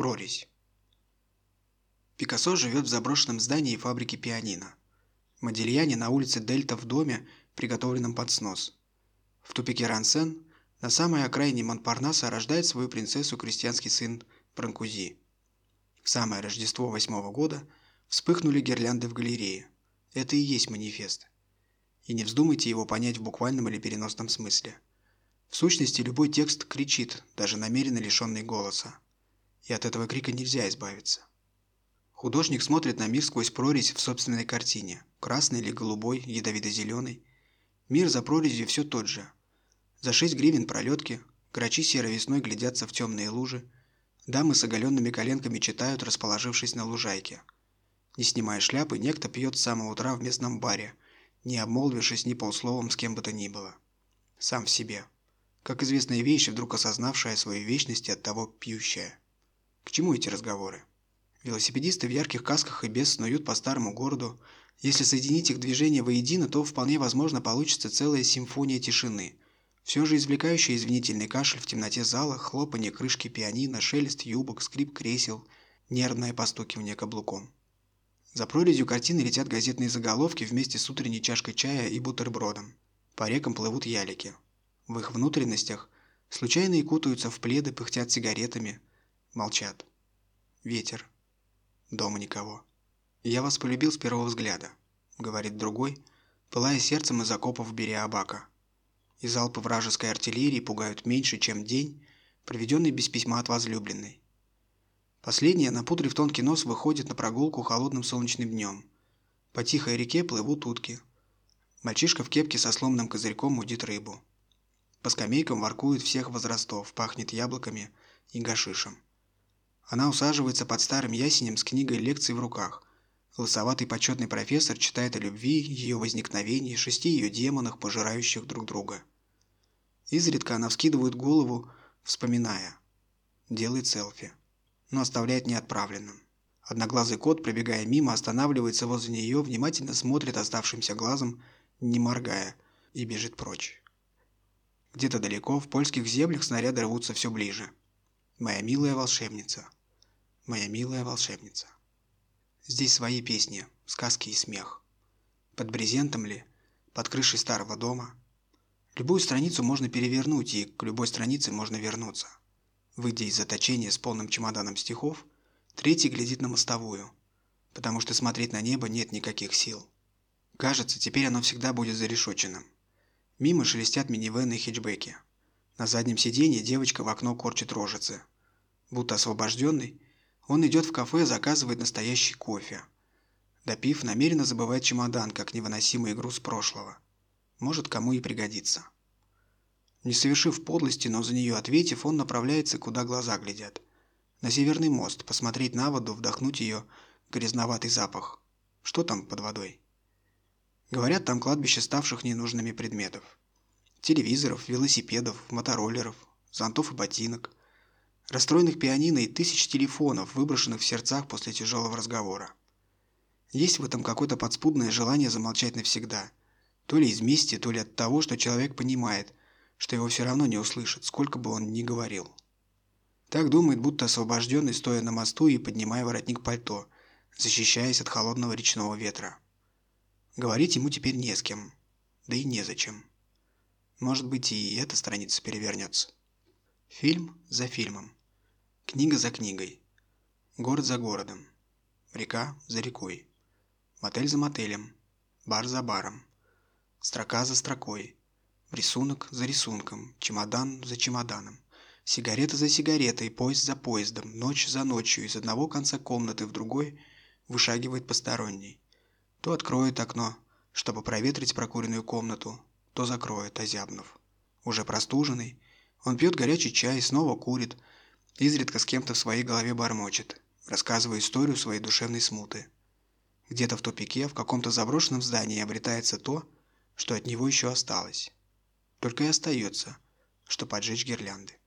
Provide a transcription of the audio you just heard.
Прорезь. Пикассо живет в заброшенном здании фабрики пианино. Модильяне на улице Дельта в доме, приготовленном под снос. В тупике Рансен, на самой окраине Монпарнаса, рождает свою принцессу крестьянский сын Бранкузи. В самое Рождество восьмого года вспыхнули гирлянды в галерее. Это и есть манифест. И не вздумайте его понять в буквальном или переносном смысле. В сущности, любой текст кричит, даже намеренно лишенный голоса и от этого крика нельзя избавиться. Художник смотрит на мир сквозь прорезь в собственной картине, красный или голубой, ядовито-зеленый. Мир за прорезью все тот же. За 6 гривен пролетки, грачи серой весной глядятся в темные лужи, дамы с оголенными коленками читают, расположившись на лужайке. Не снимая шляпы, некто пьет с самого утра в местном баре, не обмолвившись ни полсловом с кем бы то ни было. Сам в себе. Как известная вещь, вдруг осознавшая свою вечность и от того пьющая. К чему эти разговоры? Велосипедисты в ярких касках и без снуют по старому городу. Если соединить их движения воедино, то вполне возможно получится целая симфония тишины. Все же извлекающий извинительный кашель в темноте зала, хлопанье крышки пианино, шелест юбок, скрип кресел, нервное постукивание каблуком. За прорезью картины летят газетные заголовки вместе с утренней чашкой чая и бутербродом. По рекам плывут ялики. В их внутренностях случайные кутаются в пледы, пыхтят сигаретами – Молчат. Ветер. Дома никого. «Я вас полюбил с первого взгляда», — говорит другой, пылая сердцем из окопов беря Абака. И залпы вражеской артиллерии пугают меньше, чем день, проведенный без письма от возлюбленной. Последняя, напудрив тонкий нос, выходит на прогулку холодным солнечным днем. По тихой реке плывут утки. Мальчишка в кепке со сломанным козырьком удит рыбу. По скамейкам воркуют всех возрастов, пахнет яблоками и гашишем. Она усаживается под старым ясенем с книгой лекций в руках. Лысоватый почетный профессор читает о любви, ее возникновении, шести ее демонах, пожирающих друг друга. Изредка она вскидывает голову, вспоминая. Делает селфи. Но оставляет неотправленным. Одноглазый кот, пробегая мимо, останавливается возле нее, внимательно смотрит оставшимся глазом, не моргая, и бежит прочь. Где-то далеко, в польских землях, снаряды рвутся все ближе. Моя милая волшебница моя милая волшебница. Здесь свои песни, сказки и смех. Под брезентом ли, под крышей старого дома. Любую страницу можно перевернуть, и к любой странице можно вернуться. Выйдя из заточения с полным чемоданом стихов, третий глядит на мостовую, потому что смотреть на небо нет никаких сил. Кажется, теперь оно всегда будет зарешоченным. Мимо шелестят минивены и хэтчбеки. На заднем сиденье девочка в окно корчит рожицы. Будто освобожденный, он идет в кафе, заказывает настоящий кофе. Допив, намеренно забывает чемодан, как невыносимый груз прошлого. Может, кому и пригодится. Не совершив подлости, но за нее ответив, он направляется, куда глаза глядят. На Северный мост, посмотреть на воду, вдохнуть ее грязноватый запах. Что там под водой? Говорят, там кладбище ставших ненужными предметов. Телевизоров, велосипедов, мотороллеров, зонтов и ботинок – расстроенных пианино и тысяч телефонов, выброшенных в сердцах после тяжелого разговора. Есть в этом какое-то подспудное желание замолчать навсегда. То ли из мести, то ли от того, что человек понимает, что его все равно не услышат, сколько бы он ни говорил. Так думает, будто освобожденный, стоя на мосту и поднимая воротник пальто, защищаясь от холодного речного ветра. Говорить ему теперь не с кем, да и незачем. Может быть, и эта страница перевернется. Фильм за фильмом. Книга за книгой. Город за городом. Река за рекой. Мотель за мотелем. Бар за баром. Строка за строкой. Рисунок за рисунком. Чемодан за чемоданом. Сигарета за сигаретой, поезд за поездом, ночь за ночью, из одного конца комнаты в другой вышагивает посторонний. То откроет окно, чтобы проветрить прокуренную комнату, то закроет, озябнув. Уже простуженный, он пьет горячий чай, и снова курит – изредка с кем-то в своей голове бормочет, рассказывая историю своей душевной смуты. Где-то в тупике, в каком-то заброшенном здании обретается то, что от него еще осталось. Только и остается, что поджечь гирлянды.